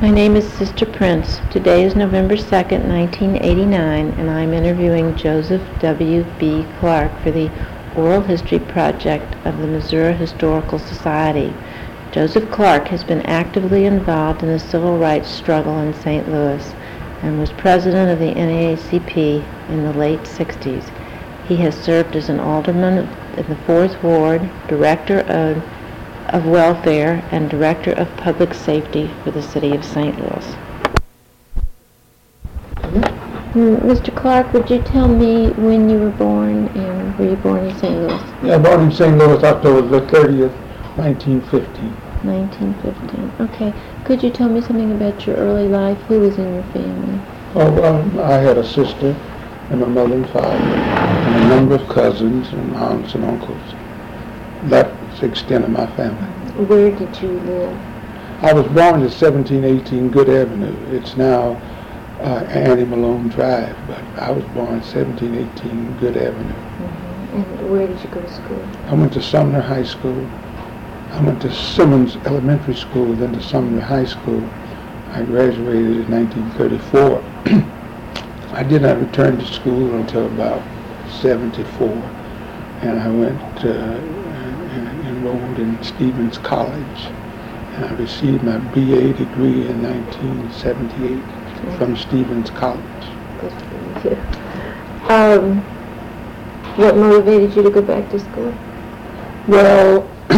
My name is Sister Prince. Today is November 2nd, 1989, and I'm interviewing Joseph W. B. Clark for the Oral History Project of the Missouri Historical Society. Joseph Clark has been actively involved in the civil rights struggle in St. Louis and was president of the NAACP in the late 60s. He has served as an alderman in the 4th Ward, director of, of welfare, and director of public safety for the city of St. Louis. Mm, Mr. Clark, would you tell me when you were born and were you born in St. Louis? Yeah, born in St. Louis, October the 30th, 1915. 1915. Okay. Could you tell me something about your early life? Who was in your family? Oh, well, I had a sister and a mother and father and a number of cousins and aunts and uncles. That's the extent of my family. Where did you live? I was born at 1718 Goode Avenue. It's now uh, Annie Malone Drive, but I was born 1718 Goode Avenue. Mm-hmm. And where did you go to school? I went to Sumner High School. I went to Simmons Elementary School, then to Sumner High School. I graduated in 1934. I did not return to school until about 74, and I went uh, enrolled in Stephens College, and I received my BA degree in 1978 from Stephens College. Good for you. Um, what motivated you to go back to school? Well,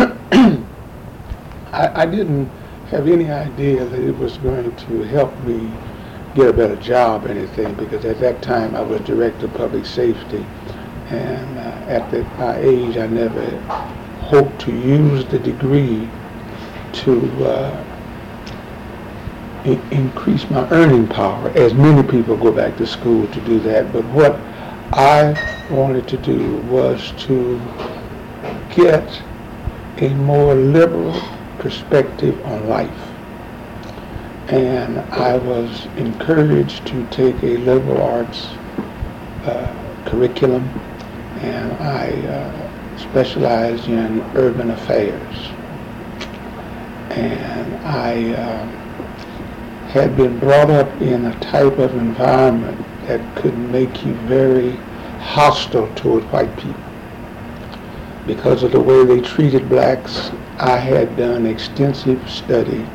I, I didn't have any idea that it was going to help me get a better job or anything because at that time I was director of public safety and uh, at that, my age I never hoped to use the degree to uh, in- increase my earning power as many people go back to school to do that. But what I wanted to do was to get a more liberal perspective on life. And I was encouraged to take a liberal arts uh, curriculum, and I uh, specialized in urban affairs. And I uh, had been brought up in a type of environment that could make you very hostile toward white people. Because of the way they treated blacks, I had done extensive study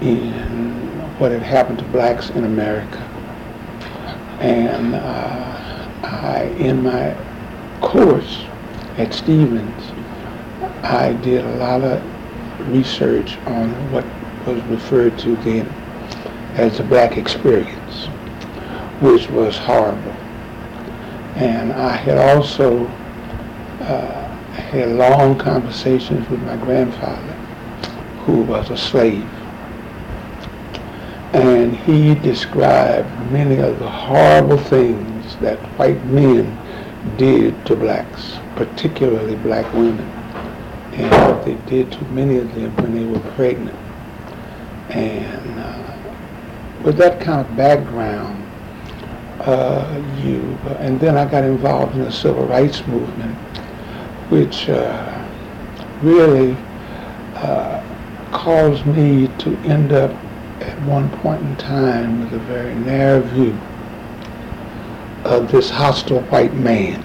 in what had happened to blacks in America. And uh, I, in my course at Stephens, I did a lot of research on what was referred to then as the black experience, which was horrible. And I had also uh, had long conversations with my grandfather, who was a slave. And he described many of the horrible things that white men did to blacks, particularly black women, and what they did to many of them when they were pregnant. And uh, with that kind of background, uh, you, uh, and then I got involved in the civil rights movement, which uh, really uh, caused me to end up at one point in time with a very narrow view of this hostile white man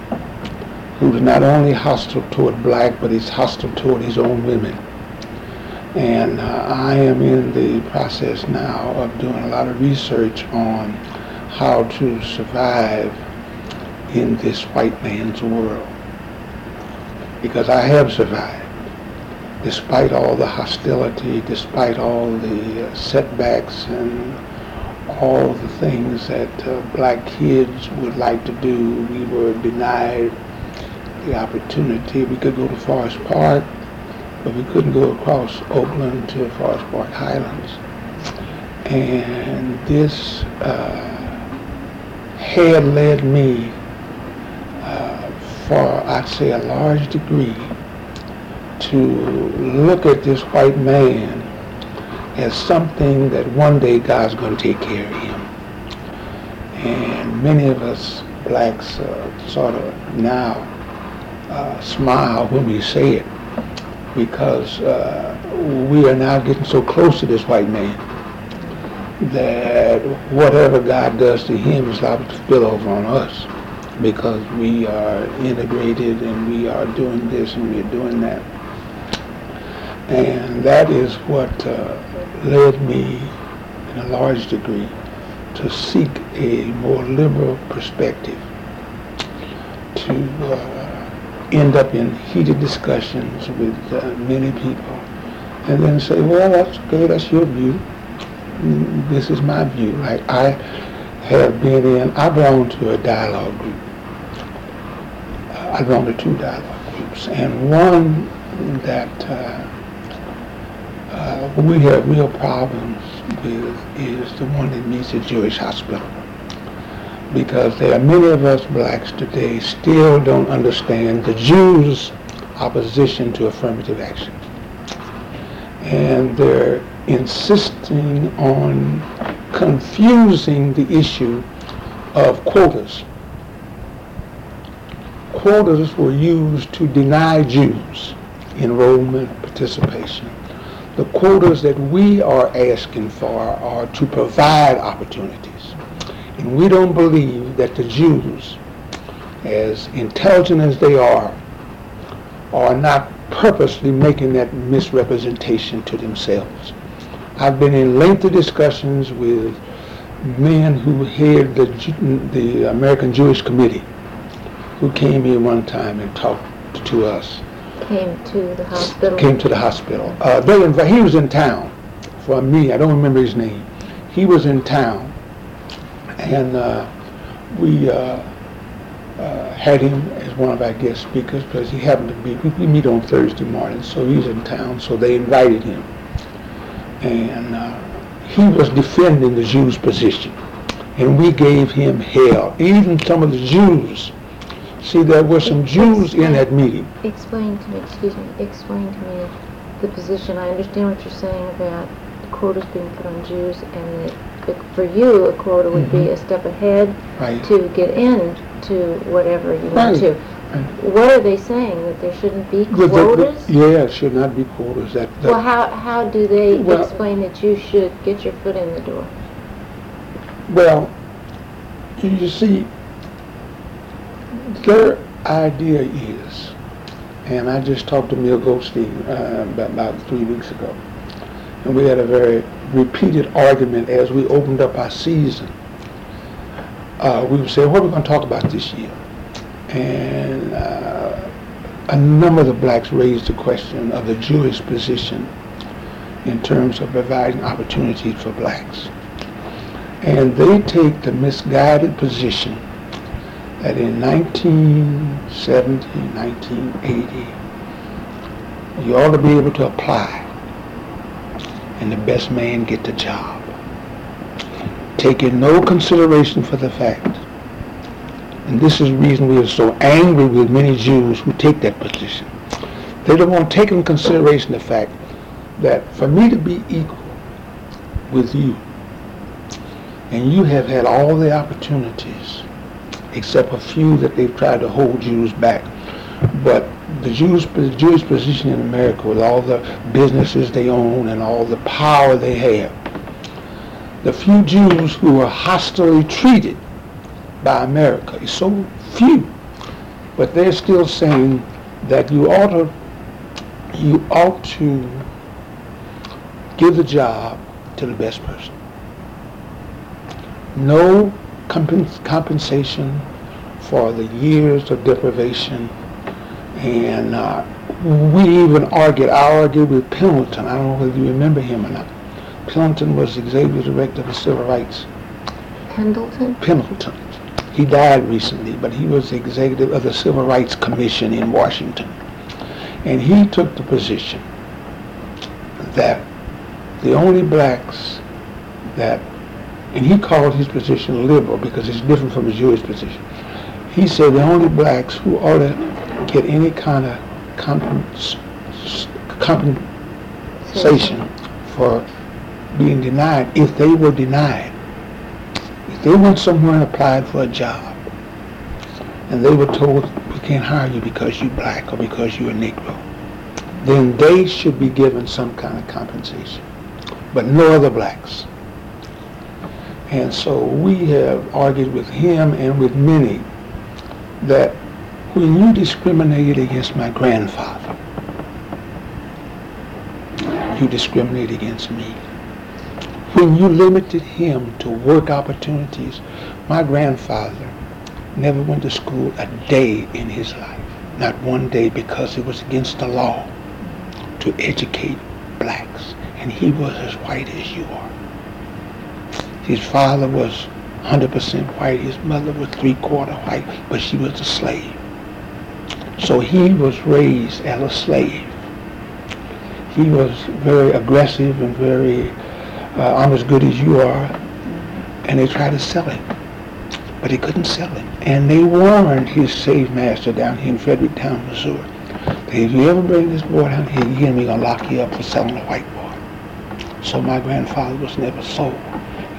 who's not only hostile toward black, but he's hostile toward his own women. And uh, I am in the process now of doing a lot of research on how to survive in this white man's world. Because I have survived despite all the hostility, despite all the uh, setbacks and all the things that uh, black kids would like to do, we were denied the opportunity. We could go to Forest Park, but we couldn't go across Oakland to Forest Park Highlands. And this uh, had led me uh, for, I'd say, a large degree to look at this white man as something that one day God's going to take care of him. And many of us blacks uh, sort of now smile when we say it because uh, we are now getting so close to this white man that whatever God does to him is liable to spill over on us because we are integrated and we are doing this and we are doing that. And that is what uh, led me in a large degree to seek a more liberal perspective, to uh, end up in heated discussions with uh, many people, and then say, well, that's okay, that's your view. This is my view. Like I have been in, I belong to a dialogue group. I belong to two dialogue groups, and one that uh, uh, we have real problems with is the one that meets at Jewish Hospital. Because there are many of us blacks today still don't understand the Jews' opposition to affirmative action. And they're insisting on confusing the issue of quotas. Quotas were used to deny Jews enrollment, participation. The quotas that we are asking for are to provide opportunities. And we don't believe that the Jews, as intelligent as they are, are not purposely making that misrepresentation to themselves. I've been in lengthy discussions with men who head the, the American Jewish Committee, who came here one time and talked to us Came to the hospital. came to the hospital. Uh, they invi- he was in town for me. I don't remember his name. He was in town, and uh, we uh, uh, had him as one of our guest speakers because he happened to be. We, meet on Thursday morning, so he's in town. So they invited him, and uh, he was defending the Jews' position, and we gave him hell. Even some of the Jews. See, there were some Jews in that meeting. Explain to me, excuse me, explain to me the position. I understand what you're saying about the quotas being put on Jews and that for you, a quota would be a step ahead Right. to get in to whatever you Right. want to. Right. What are they saying, that there shouldn't be The- the- the- quotas? Yeah, it should not be quotas. That, that- Well, how, how do they Well- explain that you should get your foot in the door? well, you see, their idea is, and I just talked to Neil Goldstein uh, about, about three weeks ago, and we had a very repeated argument as we opened up our season. Uh, we would say, what are we going to talk about this year? And uh, a number of the blacks raised the question of the Jewish position in terms of providing opportunities for blacks. And they take the misguided position that in 1970, 1980, you ought to be able to apply and the best man get the job. Taking no consideration for the fact, and this is the reason we are so angry with many Jews who take that position. They don't want to take into consideration the fact that for me to be equal with you, and you have had all the opportunities, except a few that they've tried to hold Jews back. But the Jews, the Jewish position in America, with all the businesses they own and all the power they have, the few Jews who are hostilely treated by America is so few. But they're still saying that you ought to, you ought to give the job to the best person no compen- compensation for the years of deprivation. And uh, we even argued, I argued with Pendleton. I don't know whether you remember him or not. Pendleton was the executive director of the Civil Rights. Pendleton? Pendleton. He died recently, but he was the executive of the Civil Rights Commission in Washington. And he took the position that the only blacks that and he called his position liberal because it's different from the Jewish position. He said the only blacks who ought to get any kind of compens- compensation for being denied if they were denied. If they went somewhere and applied for a job and they were told we can't hire you because you're black or because you're a Negro, then they should be given some kind of compensation. But no other blacks. And so we have argued with him and with many that when you discriminated against my grandfather, you discriminate against me. When you limited him to work opportunities, my grandfather never went to school a day in his life. Not one day because it was against the law to educate blacks. And he was as white as you are. His father was 100% white. His mother was three-quarter white, but she was a slave. So he was raised as a slave. He was very aggressive and very, uh, I'm as good as you are. And they tried to sell him, but he couldn't sell him. And they warned his slave master down here in Fredericktown, Missouri, that if you ever bring this boy down here, you're going to lock you up for selling a white boy. So my grandfather was never sold.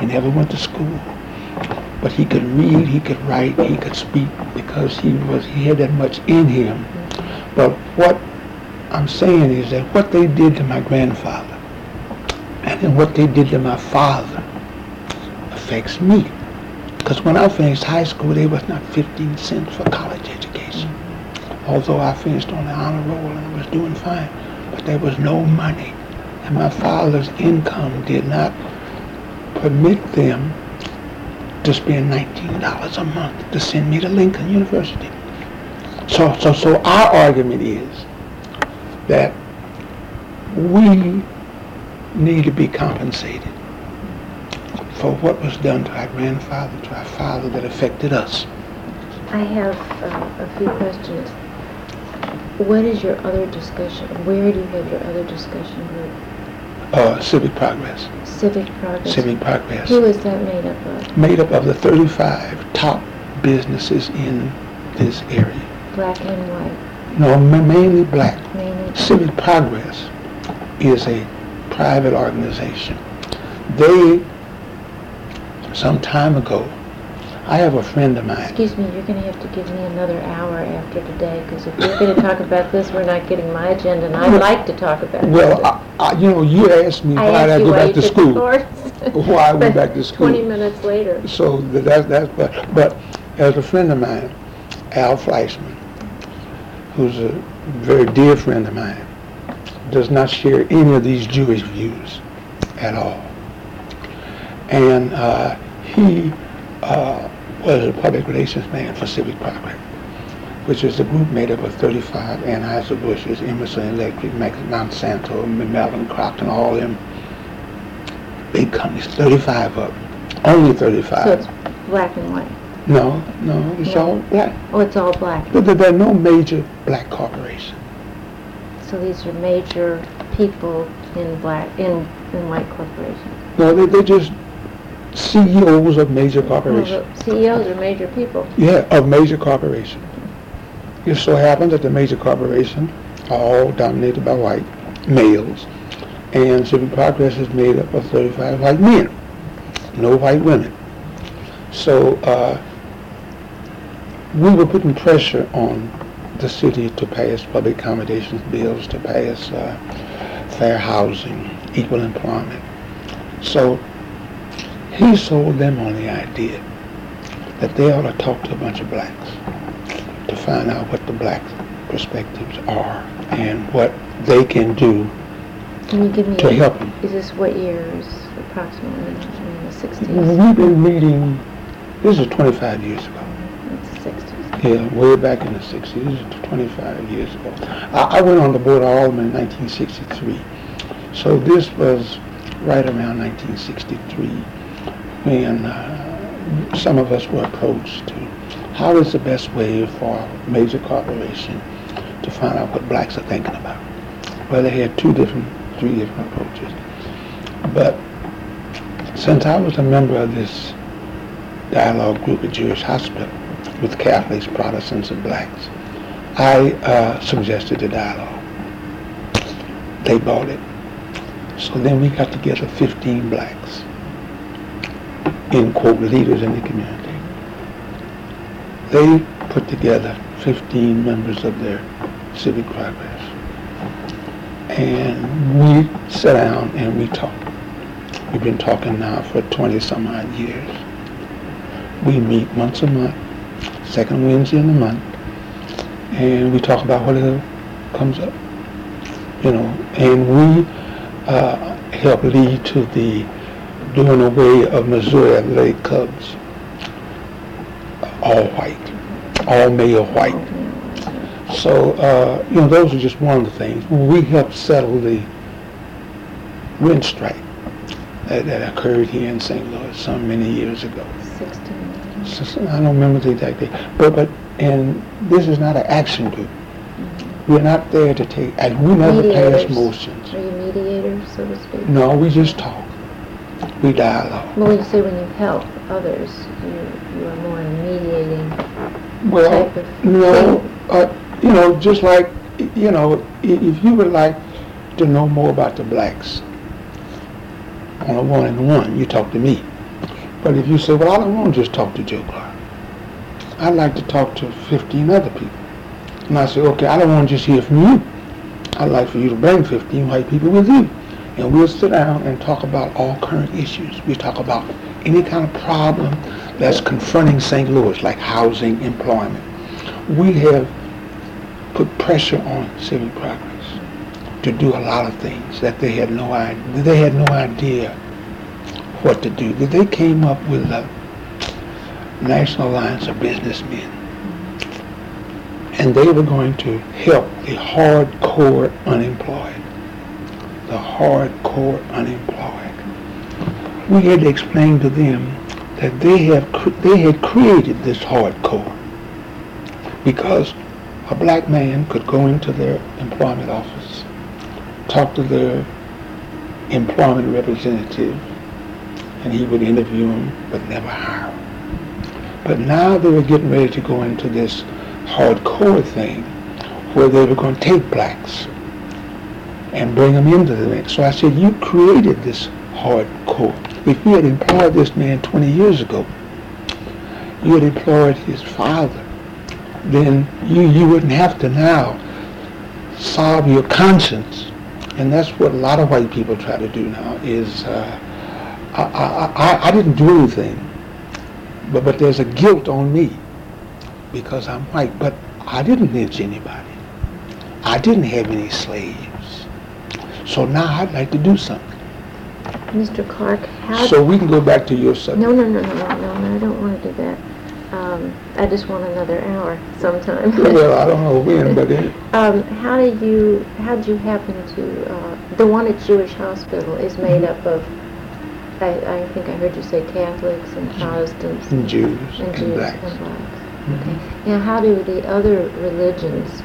He never went to school. But he could read, he could write, he could speak because he was he had that much in him. But what I'm saying is that what they did to my grandfather and then what they did to my father affects me. Because when I finished high school, there was not 15 cents for college education. Although I finished on the honor roll and was doing fine, but there was no money. And my father's income did not permit them to spend $19 a month to send me to Lincoln University. So, so, so our argument is that we need to be compensated for what was done to our grandfather, to our father that affected us. I have uh, a few questions. What is your other discussion? Where do you have your other discussion group? Uh, civic progress. Civic Progress. Civic progress. Who is that made up of? Made up of the 35 top businesses in this area. Black and white, No, ma- mainly black. mainly. Civic Progress is a private organization. They, some time ago, I have a friend of mine. Excuse me, you're going to have to give me another hour after today, because if we're going to talk about this, we're not getting my agenda, and I'd like to talk about it. Well, I, I, you know, you asked me I why did I asked you go why back you to took the school. course. Why I went back to school. 20 minutes later. So th- that's, that's, but, but as a friend of mine, Al Fleishman, who's a very dear friend of mine, does not share any of these Jewish views at all. And uh, he uh, was a public relations man for Civic Progress, which is a group made up of 35 Anheuser-Busch's, Emerson Electric, Monsanto, Mellon, Crockton, all them big companies, 35 of them, only 35. So it's black and white. No, no, it's No. all black. Oh, it's all black. But there there are no major black corporations. So these are major people in black, in, in white corporations. No, they, they're just CEOs of major corporations. CEOs are major people. Yeah, of major corporations. It so happens that the major corporations are all dominated by white males, and Civic Progress is made up of 35 white men, no white women. So uh, we were putting pressure on the city to pass public accommodations bills, to pass uh, fair housing, equal employment. So he sold them on the idea that they ought to talk to a bunch of blacks to find out what the black perspectives are and what they can do Can you give me, to a- help them. is this what years approximately, in the 60s? We've been meeting, this is 25 years ago. It's 60s. Yeah, way back in the 60s, 25 years ago. I, I went on the board of Alderman in 1963. So this was right around 1963 when uh, some of us were approached to how is the best way for a major corporation to find out what blacks are thinking about. Well, they had two different, three different approaches. But since I was a member of this dialogue group at Jewish Hospital with Catholics, Protestants, and blacks, I uh, suggested a dialogue. They bought it. So then we got together 15 blacks, in quote, leaders in the community. They put together 15 members of their civic progress. And we sat down and we talked. We've been talking now for 20 some odd years. We meet once a month, second Wednesday in the month, and we talk about whatever comes up. You know, and we uh, help lead to the doing away of Missouri Athletic Clubs. All white, all male white. So, uh, you know, those are just one of the things. We helped settle the rent strike that, that occurred here in St. Louis some many years ago. 16. So, I don't remember the exact date, but but and this is not an action group. We're not there to take. And we never pass motions. Are you mediators, so to speak? No, we just talk. We dialogue. When you say when you help others, you, you are more in mediating Well, type of no, uh, you know, just like you know, if you would like to know more about the blacks on a one-on-one, you talk to me. But if you say, well, I don't want to just talk to Joe Clark. I'd like to talk to 15 other people. And I say, okay, I don't want to just hear from you. I'd like for you to bring 15 white people with you. And we'll sit down and talk about all current issues. We talk about any kind of problem that's confronting St. Louis, like housing, employment. We have put pressure on Civic Progress to do a lot of things that they had no idea. They had no idea what to do. They came up with the National Alliance of Businessmen, and they were going to help the hardcore unemployed. The hardcore unemployed. We had to explain to them that they have they had created this hardcore because a black man could go into their employment office, talk to their employment representative, and he would interview them but never hire them. But now they were getting ready to go into this hardcore thing where they were going to take blacks and bring them into the mix. So I said, you created this hardcore. If you had employed this man 20 years ago, you had employed his father, then you, you wouldn't have to now solve your conscience. And that's what a lot of white people try to do now is, uh, I, I, I, I didn't do anything, but, but there's a guilt on me because I'm white, but I didn't lynch anybody. I didn't have any slaves. So now I'd like to do something. Mr. Clark, how... So we can go back to your subject. No, no, no, no, no, no, no, I don't want to do that. Um, I just want another hour sometime. Well, I don't know when, but it, Um, how did you, how did you happen to, uh, the one at Jewish Hospital is made Mm-hmm. up of, I, I think I heard you say Catholics and Protestants. and Jews And and Jews blacks. and blacks. Okay. Now, how do the other religions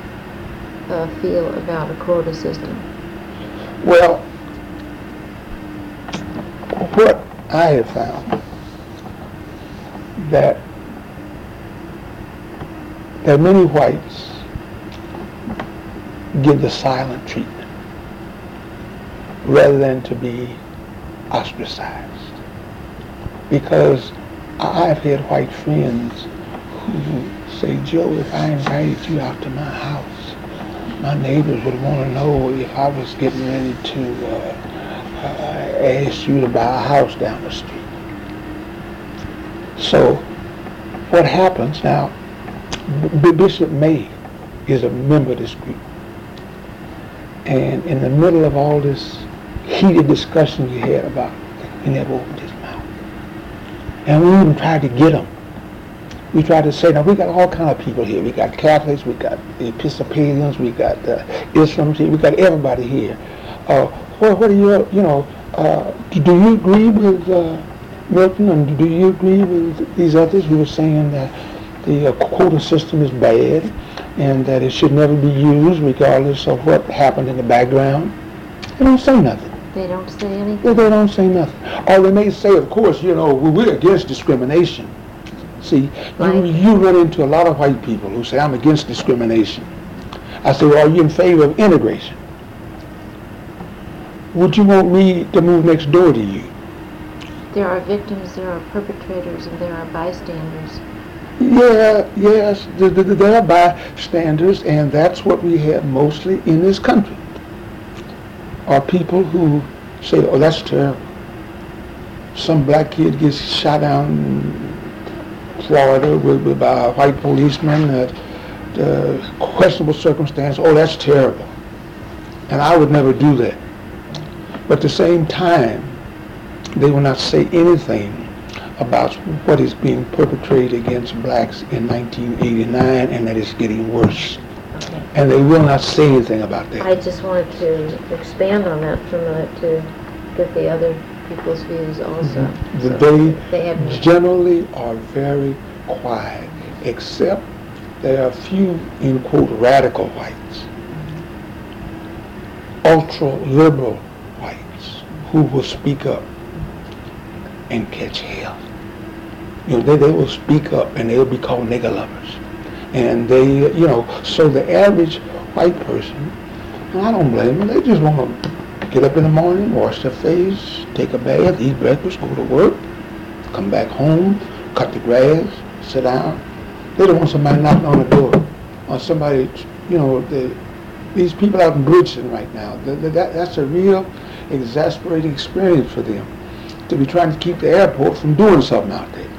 uh, feel about a quota system? Well, what I have found that that many whites give the silent treatment rather than to be ostracized. Because I've had white friends who say, Joe, if I invited you out to my house, my neighbors would want to know if I was getting ready to uh, uh, ask you to buy a house down the street. So, what happens now? B- Bishop May is a member of this group, and in the middle of all this heated discussion you had about, he never opened his mouth, and we even tried to get him we try to say, now we got all kind of people here. We got Catholics, we got Episcopalians, we got uh, Islams here, we got everybody here. Uh, what, what are your, you know, uh, do you agree with uh, Milton and do you agree with these others who are saying that the uh, quota system is bad and that it should never be used regardless of what happened in the background? They don't say nothing. They don't say anything? Well, they don't say nothing. Or they may say, of course, you know, we're against discrimination. See, you, Right. you run into a lot of white people who say, I'm against discrimination. I say, well, are you in favor of integration? Would you want me to move next door to you? There are victims, there are perpetrators, and there are bystanders. Yeah, yes, th- th- th- there are bystanders, and that's what we have mostly in this country. Are people who say, oh, that's terrible. some black kid gets shot down Florida with, with by a white policeman, uh, questionable circumstance, oh, that's terrible. And I would never do that. But at the same time, they will not say anything about what is being perpetrated against blacks in 1989 and that it's getting worse. And they will not say anything about that. I just wanted to expand on that for a minute to get the other people's views also. Mhm. So They They have, generally are very quiet, except there are a few, in quote, radical whites, ultra-liberal whites, who will speak up and catch hell. You know, they, they will speak up and they'll be called nigger lovers. And they, you know, so the average white person, and I don't blame them, they just want to get up in the morning, wash their face, take a bath, eat breakfast, go to work, come back home, cut the grass, sit down. They don't want somebody knocking on the door or somebody, you know, the, these people out in Bridgeton right now, th- th- that, that's a real exasperating experience for them to be trying to keep the airport from doing something out there.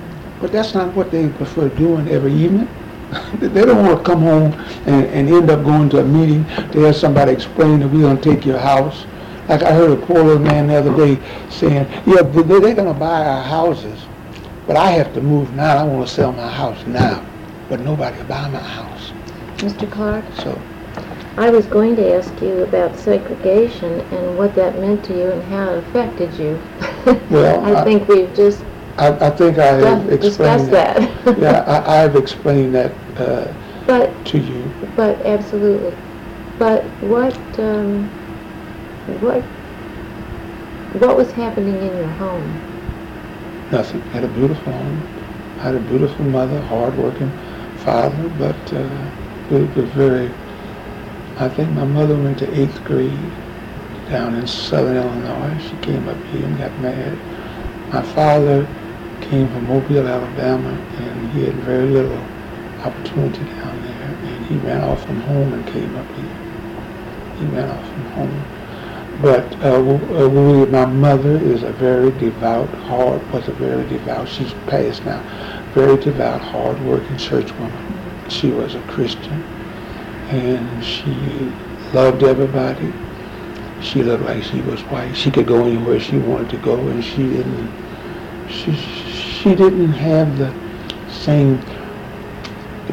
But that's not what they prefer doing every evening. they don't want to come home and, and end up going to a meeting to have somebody explain that we're going to take your house. Like I heard a poor little man the other day saying, yeah, they, they're going to buy our houses, but I have to move now. I want to sell my house now. But nobody will buy my house. Mr. Clark, So, I was going to ask you about segregation and what that meant to you and how it affected you. Well, I I- think we've just I, I think I have done- discussed explained that. that. yeah, I, I've explained that uh, But to you. But absolutely. But what um, what what was happening in your home? Nothing. Had a beautiful home. Had a beautiful mother, hardworking father, but uh, it was very. I think my mother went to eighth grade down in Southern Illinois. She came up here and got married. My father came from Mobile, Alabama, and he had very little opportunity down there, and he ran off from home and came up here. He ran off from home. But uh, uh, my mother is a very devout, hard, was a very devout, she's passed now, very devout, hard-working church woman. She was a Christian, and she loved everybody. She looked like she was white. She could go anywhere she wanted to go, and she didn't. She she didn't have the same.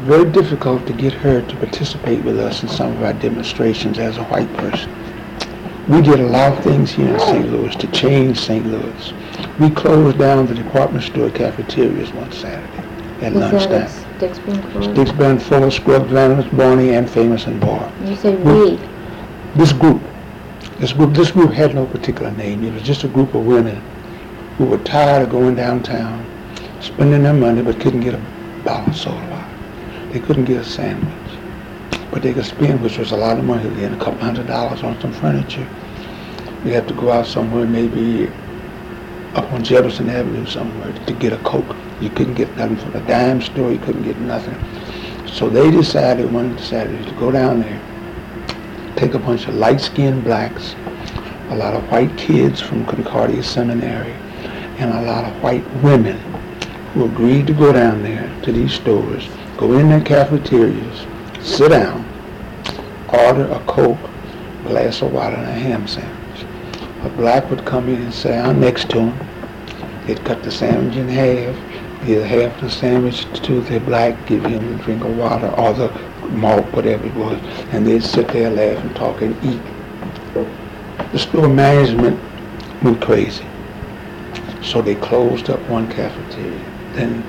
Very difficult to get her to participate with us in some of our demonstrations as a white person. We did a lot of things here in St. Louis to change St. Louis. We closed down the department store cafeterias one Saturday at Was lunchtime. at Dick's Bend College? Dick's Bend, Fuller, Scruggs, Vanus, Barney, and Famous and Barr. You say We- we. This group, this group, this group had no particular name. It was just a group of women who were tired of going downtown, spending their money, but couldn't get a bottle of soda water. They couldn't get a sandwich, but they could spend, which was a lot of money, then a couple hundred dollars on some furniture. You have to go out somewhere, maybe up on Jefferson Avenue somewhere, to get a Coke. You couldn't get nothing from the dime store. You couldn't get nothing. So they decided one Saturday to go down there take a bunch of light-skinned blacks, a lot of white kids from Concordia Seminary, and a lot of white women who agreed to go down there to these stores, go in their cafeterias, sit down, order a Coke, glass of water, and a ham sandwich. A black would come in and sit down next to him. They'd cut the sandwich in half, give half the sandwich to the black, give him the drink of water or the malt, whatever it was, and they'd sit there, laugh and talk and eat. The store management went crazy. So they closed up one cafeteria. Then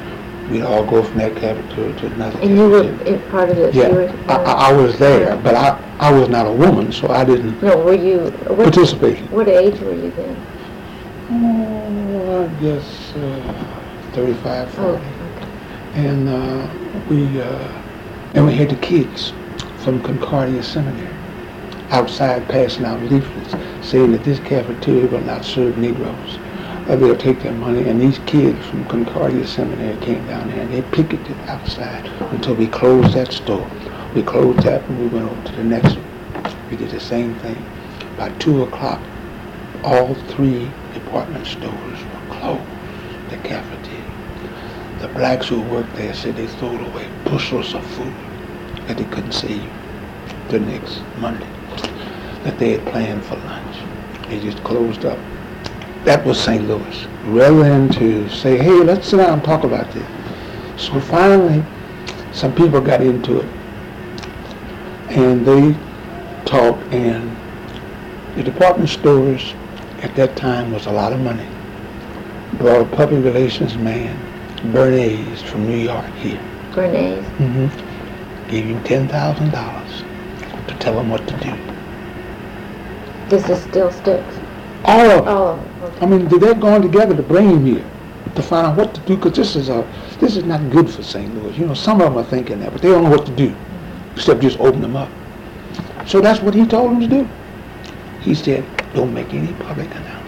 we'd all go from that cafeteria to another And you were cafeteria. in part of this? You Yeah, were- I, I I was there, but I, I was not a woman, so I didn't No, were you, what, participate. what age were you then? Oh, I guess uh, 35, Oh, 40. And uh, we uh, and we had the kids from Concordia Seminary outside passing out leaflets saying that this cafeteria will not serve Negroes. Uh, they'll take their money, and these kids from Concordia Seminary came down here and they picketed outside until we closed that store. We closed that and we went over to the next one. We did the same thing. By 2 o'clock, all three department stores were closed, the cafeteria. The blacks who worked there said they threw away bushels of food that they couldn't save the next Monday that they had planned for lunch. They just closed up. That was St. Louis. Rather than to say, hey, let's sit down and talk about this. So finally, some people got into it. And they talked, and the department stores at that time was a lot of money. Brought a public relations man, Bernays from New York here. Bernays? Mm-hmm. Gave him $10,000 to tell him what to do. This is still sticks? All of them. All of. I mean, they're going together to bring him here to find out what to do because this is a this is not good for St. Louis. You know, some of them are thinking that, but they don't know what to do except just open them up. So that's what he told them to do. He said, "Don't make any public announcement.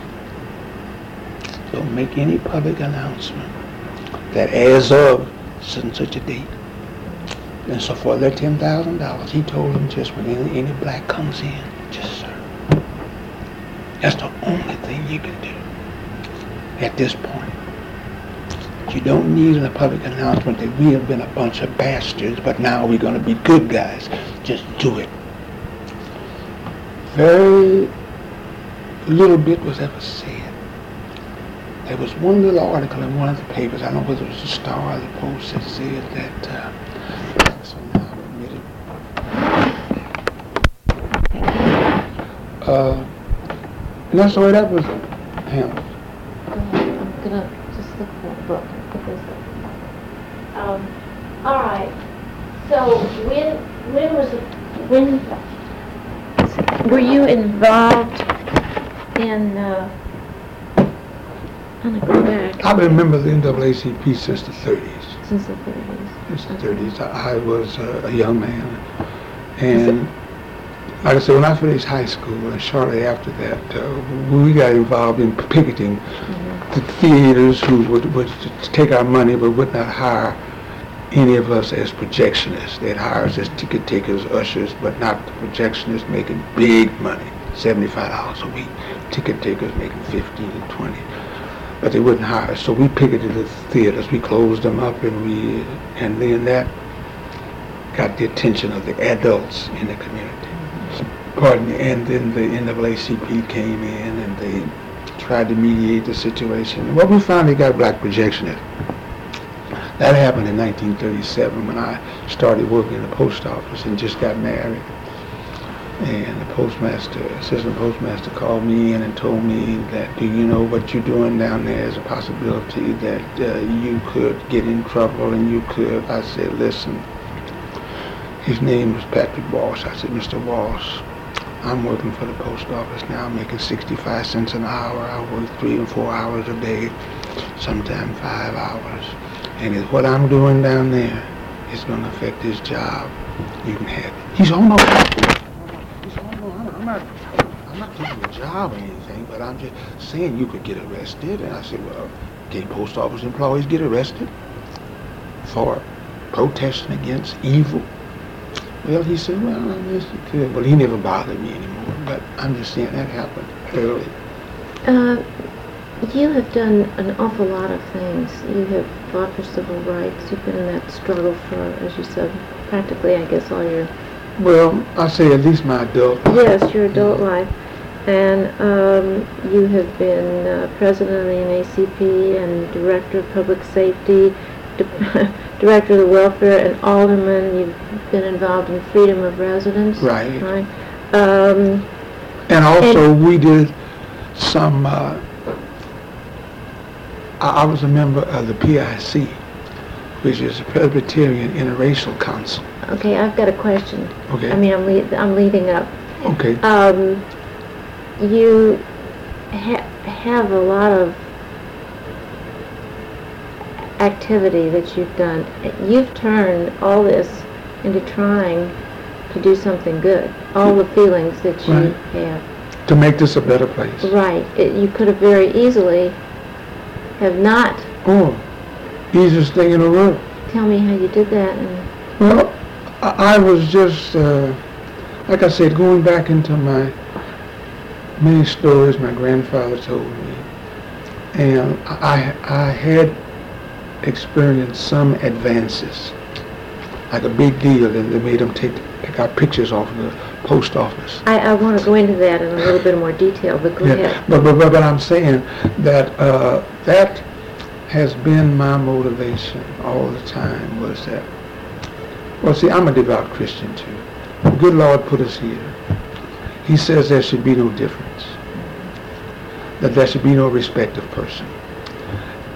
Don't make any public announcement that as of such and such a date." And so for that thousand dollars, he told them just when any, any black comes in, just serve. That's the only thing you can do at this point. You don't need a public announcement that we have been a bunch of bastards, but now we're going to be good guys. Just do it. Very little bit was ever said. There was one little article in one of the papers, I don't know whether it was the Star or the Post, that said that uh. Uh, and that's the way that was handled. I'm gonna just look for a book. Put this up. Um, all right. So when, when was, it- when, were you involved in, uh, I'm gonna go back I remember the NAACP since the 30s. since the thirties. Since the 30s, I I was uh, a young man. And like I said, when I finished high school, and shortly after that, uh, we got involved in picketing the theaters who would, would take our money but would not hire any of us as projectionists. They'd hire us as ticket takers, ushers, but not the projectionists making big money, $75 a week. Ticket takers making 15 and 20 but they wouldn't hire us. So we picketed the theaters, we closed them up, and we, and then that got the attention of the adults in the community. Pardon and then the NAACP came in and they tried to mediate the situation. Well, we finally got black projectionists. That happened in 1937 when I started working in the post office and just got married. And the postmaster, assistant postmaster called me in and told me that, do you know what you're doing down there is a possibility that uh, you could get in trouble and you could. I said, listen, his name was Patrick Walsh. I said, Mr. Walsh, I'm working for the post office now, making 65 cents an hour. I work three and four hours a day, sometimes five hours. And if what I'm doing down there is going to affect his job, you can have it. He's on no He's on I'm not, I'm not taking your job or anything, but I'm just saying you could get arrested. And I said, well, can post office employees get arrested for protesting against evil? Well, he said, well, I guess you could. Well, he never bothered me anymore, but I'm just saying that happened early. Uh, you have done an awful lot of things. You have fought for civil rights. You've been in that struggle for, as you said, practically, I guess, all your, Well, I say at least my adult. life. yes, your adult life. And um, you have been uh, president of the NAACP and director of public safety, director of the welfare, and alderman. You've been involved in freedom of residence. Right. Right. Um, And also, we did some, uh, I, I was a member of the PIC, which is the Presbyterian Interracial Council. okay, I've got a question. Okay. I mean, I'm, lead, I'm leading up. Okay. Um, you ha- have a lot of activity that you've done. You've turned all this into trying to do something good. All the feelings that you Right. have. To make this a better place. Right. It, you could have very easily have not. Oh, easiest thing in the world. Tell me how you did that. And Well, I, I was just, uh, like I said, going back into my many stories my grandfather told me, and I, I had experienced some advances, like a big deal, and they made them take, take our pictures off the post office. I, I want to go into that in a little bit more detail, but go Yeah, ahead. but, but, but, but I'm saying that, uh, that has been my motivation all the time was that, well, see, I'm a devout Christian too. The good Lord put us here. He says there should be no difference. That there should be no respect of person.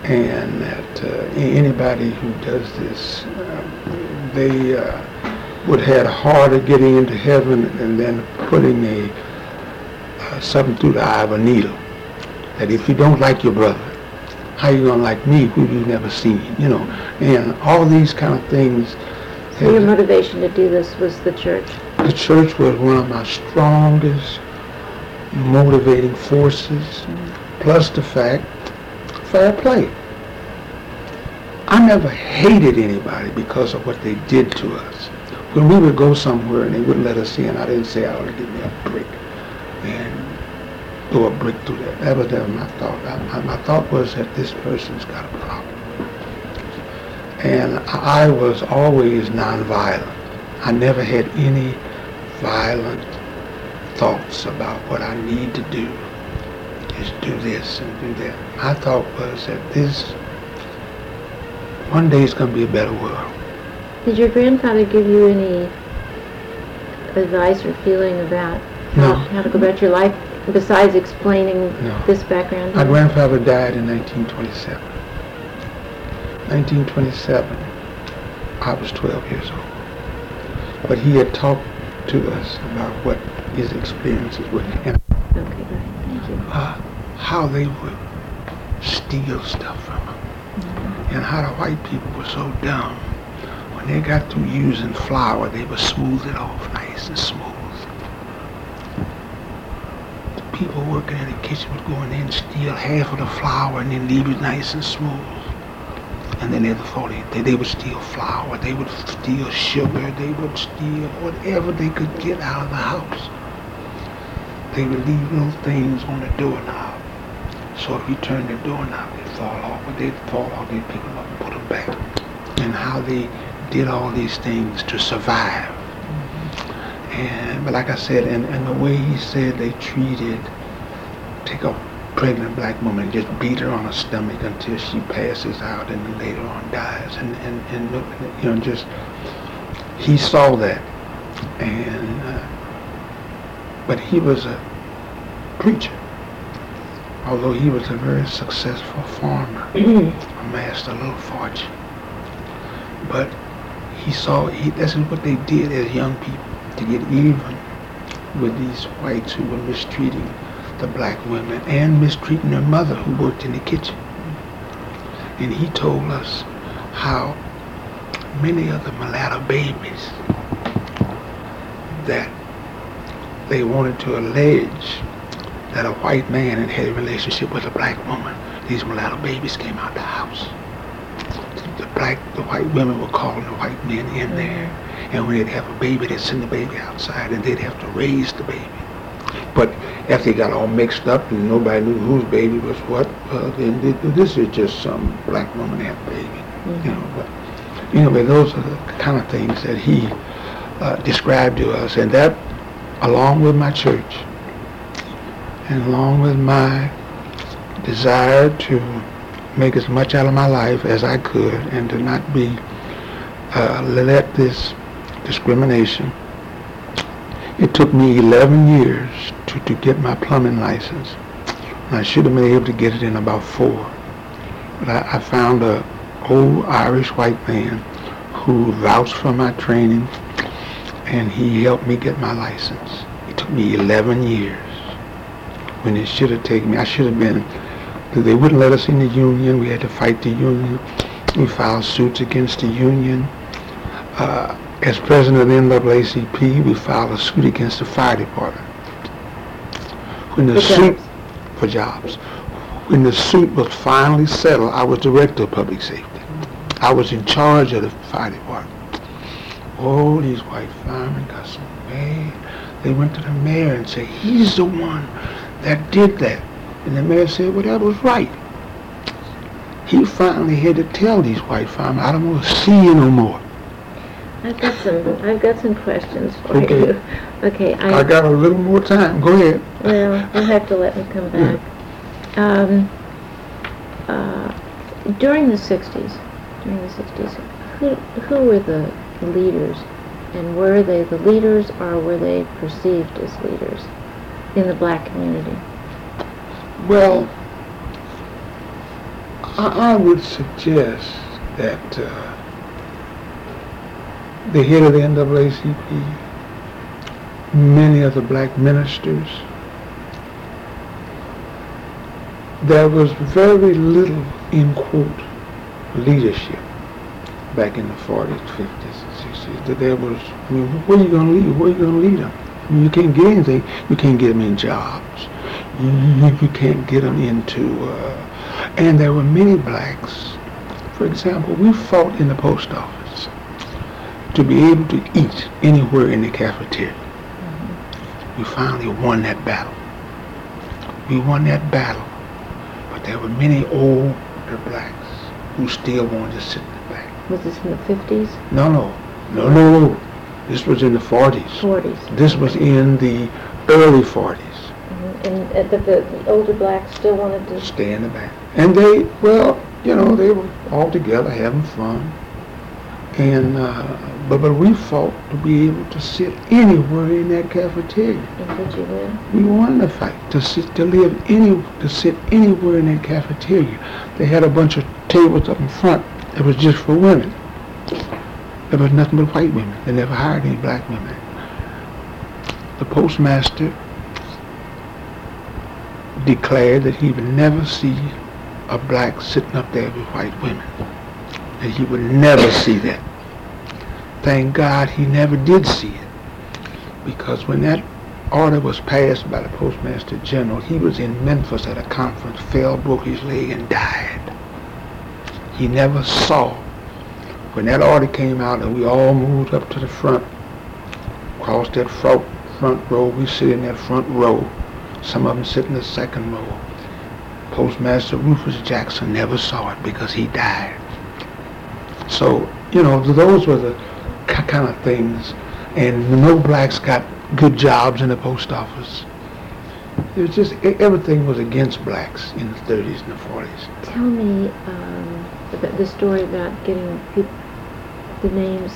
And that uh, anybody who does this, uh, they uh, would have harder getting into heaven and then putting a uh, something through the eye of a needle. That if you don't like your brother, how you gonna like me who you never seen? You know, and all these kind of things. So your motivation to do this was the church? The church was one of my strongest motivating forces, plus the fact, fair play. I never hated anybody because of what they did to us. When we would go somewhere and they wouldn't let us in, I didn't say, I ought to give me a brick and throw a brick through that. That was never my thought. I, my, my thought was that this person's got a problem. And I I was always nonviolent. I never had any violent thoughts about what I need to do is do this and do that. My thought was that this, one day it's going to be a better world. Did your grandfather give you any advice or feeling about how, No. how to go about your life besides explaining No. this background? My grandfather died in 1927. 1927, I was 12 years old. But he had talked to us about what his experiences were and Okay, great. Thank you. uh, how they would steal stuff from them And how the white people were so dumb. When they got through using flour, they would smooth it off nice and smooth. The people working in the kitchen would go in there and steal half of the flour and then leave it nice and smooth. And then they thought they, they would steal flour, they would steal sugar, they would steal whatever they could get out of the house. They would leave little things on the doorknob. So if you turn the doorknob, they'd fall off. But they'd fall off, they'd pick them up and put them back. And how they did all these things to survive. And but like I said, and, and the way he said they treated, take a pregnant black woman just beat her on her stomach until she passes out and later on dies. And, and, and you know, just, he saw that. And, uh, but he was a preacher. Although he was a very successful farmer, amassed a little fortune. But he saw, he, this is what they did as young people to get even with these whites who were mistreating the black women and mistreating their mother who worked in the kitchen. And he told us how many of the mulatto babies that they wanted to allege that a white man had had a relationship with a black woman. These mulatto babies came out the house. The black, the white women were calling the white men in there. And when they'd have a baby, they'd send the baby outside and they'd have to raise the baby. But after they got all mixed up and nobody knew whose baby was what, uh, then this is just some black woman had a baby. You know, but anyway, those are the kind of things that he uh, described to us. And that, along with my church, and along with my desire to make as much out of my life as I could and to not be, uh, let this discrimination. It took me 11 years to, to get my plumbing license. And I should have been able to get it in about four. But I, I found a old Irish white man who vouched for my training and he helped me get my license. It took me 11 years when it should have taken me. I should have been, they wouldn't let us in the union. We had to fight the union. We filed suits against the union. Uh, as president of the NAACP, we filed a suit against the fire department. When the For suit for jobs, when the suit was finally settled, I was director of public safety. I was in charge of the fire department. Oh, these white firemen got so mad. They went to the mayor and said, he's the one that did that. And the mayor said, well, that was right. He finally had to tell these white farmers, I don't want to see you no more. I've got some, I've got some questions for Okay. you. Okay, I I, got a little more time. Go ahead. well, you'll have to let me come back. Um, uh, during the sixties, during the sixties, who, who were the leaders? And were they the leaders or were they perceived as leaders in the black community? Well, I, would suggest that uh, the head of the NAACP, many of the black ministers, there was very little, in quote, leadership back in the 40s, 50s, and 60s. That there was, I mean, where are you going to lead? Where are you going to lead them? You can't get anything. You can't get them in jobs. You, you, you can't get them into, uh, and there were many blacks. For example, we fought in the post office to be able to eat anywhere in the cafeteria. We finally won that battle. We won that battle. But there were many older blacks who still wanted to sit in the back. Was this in the fifties, No, no, no, no, no. This was in the 40s. forties? This was in the early 40s. And, uh, the, the, the older blacks still wanted to Stay in the back. And they, well, you know, they were all together having fun. And, uh, but, but we fought to be able to sit anywhere in that cafeteria. And did you win? We won the fight to sit, to live any, to sit anywhere in that cafeteria. They had a bunch of tables up in front that was just for women. There was nothing but white women. They never hired any black women. The postmaster declared that he would never see a black sitting up there with white women. That he would never see that. Thank God he never did see it. Because when that order was passed by the Postmaster General, he was in Memphis at a conference, fell, broke his leg, and died. He never saw. When that order came out and we all moved up to the front, across that front, front row, we sit in that front row. Some of them sit in the second row. Postmaster Rufus Jackson never saw it because he died. So, you know, those were the kind of things. And no blacks got good jobs in the post office. It was just, everything was against blacks in the 30s and the 40s. Tell me um, about the story about getting peop the names,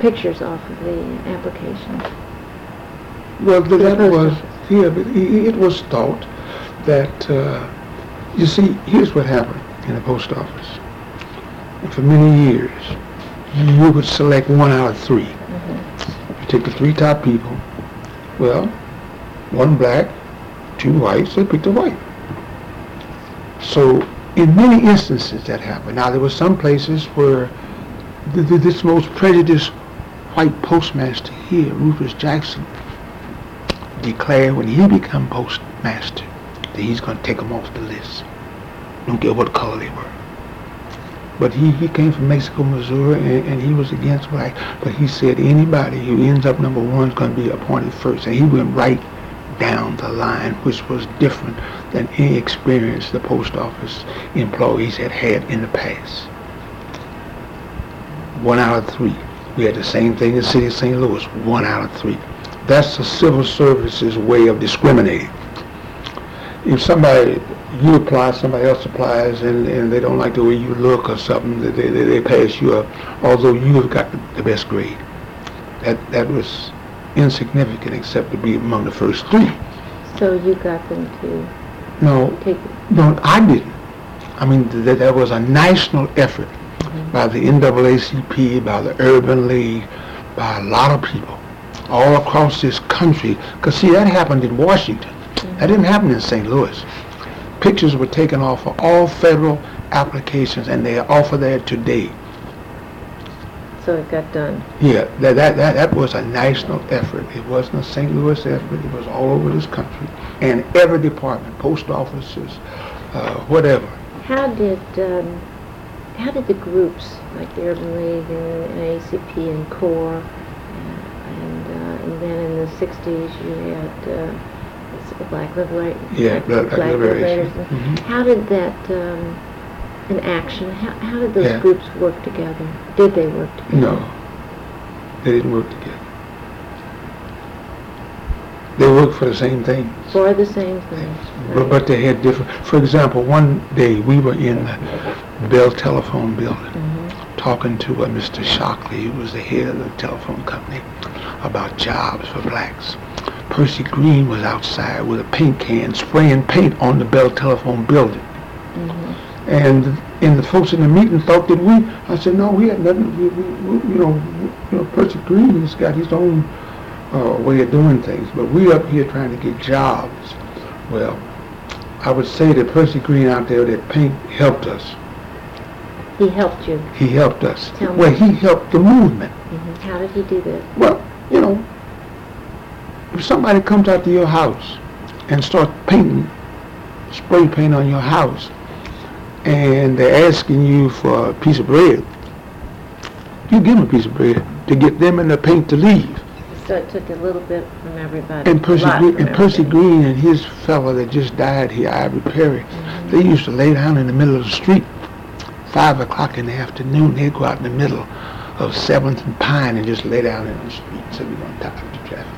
pictures off of the application. Well, the that was, office. yeah, but it was thought that, uh, you see, here's what happened in the post office. For many years, you would select one out of three. You take the three top people, well, one black, two whites, they picked a white. So, in many instances that happened. Now, there were some places where this most prejudiced white postmaster here, Rufus Jackson, declared when he become postmaster that he's going to take them off the list. Don't care what color they were. But he, he came from Mexico, Missouri, and, and he was against black. But he said anybody who ends up number one is going to be appointed first. And he went right down the line, which was different than any experience the post office employees had had in the past. One out of three. We had the same thing in the city of St. Louis, one out of three. That's the civil services way of discriminating. If somebody, you apply, somebody else applies, and, and they don't like the way you look or something, they, they, they pass you up, although you have got the, best grade. That, that was insignificant except to be among the first three. So you got them to No, take, no, I didn't. I mean, th- there was a national effort by the NAACP, by the Urban League, by a lot of people all across this country. Because, see, that happened in Washington. That didn't happen in St. Louis. Pictures were taken off of all federal applications, and they are off of there today. so it got done. Yeah, that, that, that, that was a national effort. It wasn't a St. Louis effort. It was all over this country. And every department, post offices, uh, whatever, How did, um, how did the groups, like the Urban League and ACP and CORE, and, uh, and then in the sixties you had, uh, the Black Liberators. Yeah, Black- Black Liberation. Mhm. How did that, um, in action, how, how did those Yeah. groups work together? Did they work together? No, they didn't work together. They worked for the same things. For the same things? But, but they had different, for example, one day we were in the Bell Telephone Building Mhm. talking to uh, Mr. Shockley, who was the head of the telephone company, about jobs for blacks. Percy Green was outside with a paint can spraying paint on the Bell Telephone Building. Mhm. And, and the folks in the meeting thought that we, I said, no, we had nothing, we, we, we- you know, you know, Percy Green has got his own uh, way of doing things, but we up here trying to get jobs. Well, I would say that Percy Green out there, that paint helped us. He helped you. He helped us. Tell me. Well, he helped the movement. Mhm. How did he do that? Well, you know, if somebody comes out to your house and starts painting, spray paint on your house, and they're asking you for a piece of bread, you give them a piece of bread to get them and the paint to leave. So it took a little bit from everybody. And Percy, a Green, and Percy. Green and his fellow that just died here, Ivory Perry, mm-hmm. they used to lay down in the middle of the street, five o'clock in the afternoon. They'd go out in the middle of Seventh and Pine and just lay down in the street so we don't top the traffic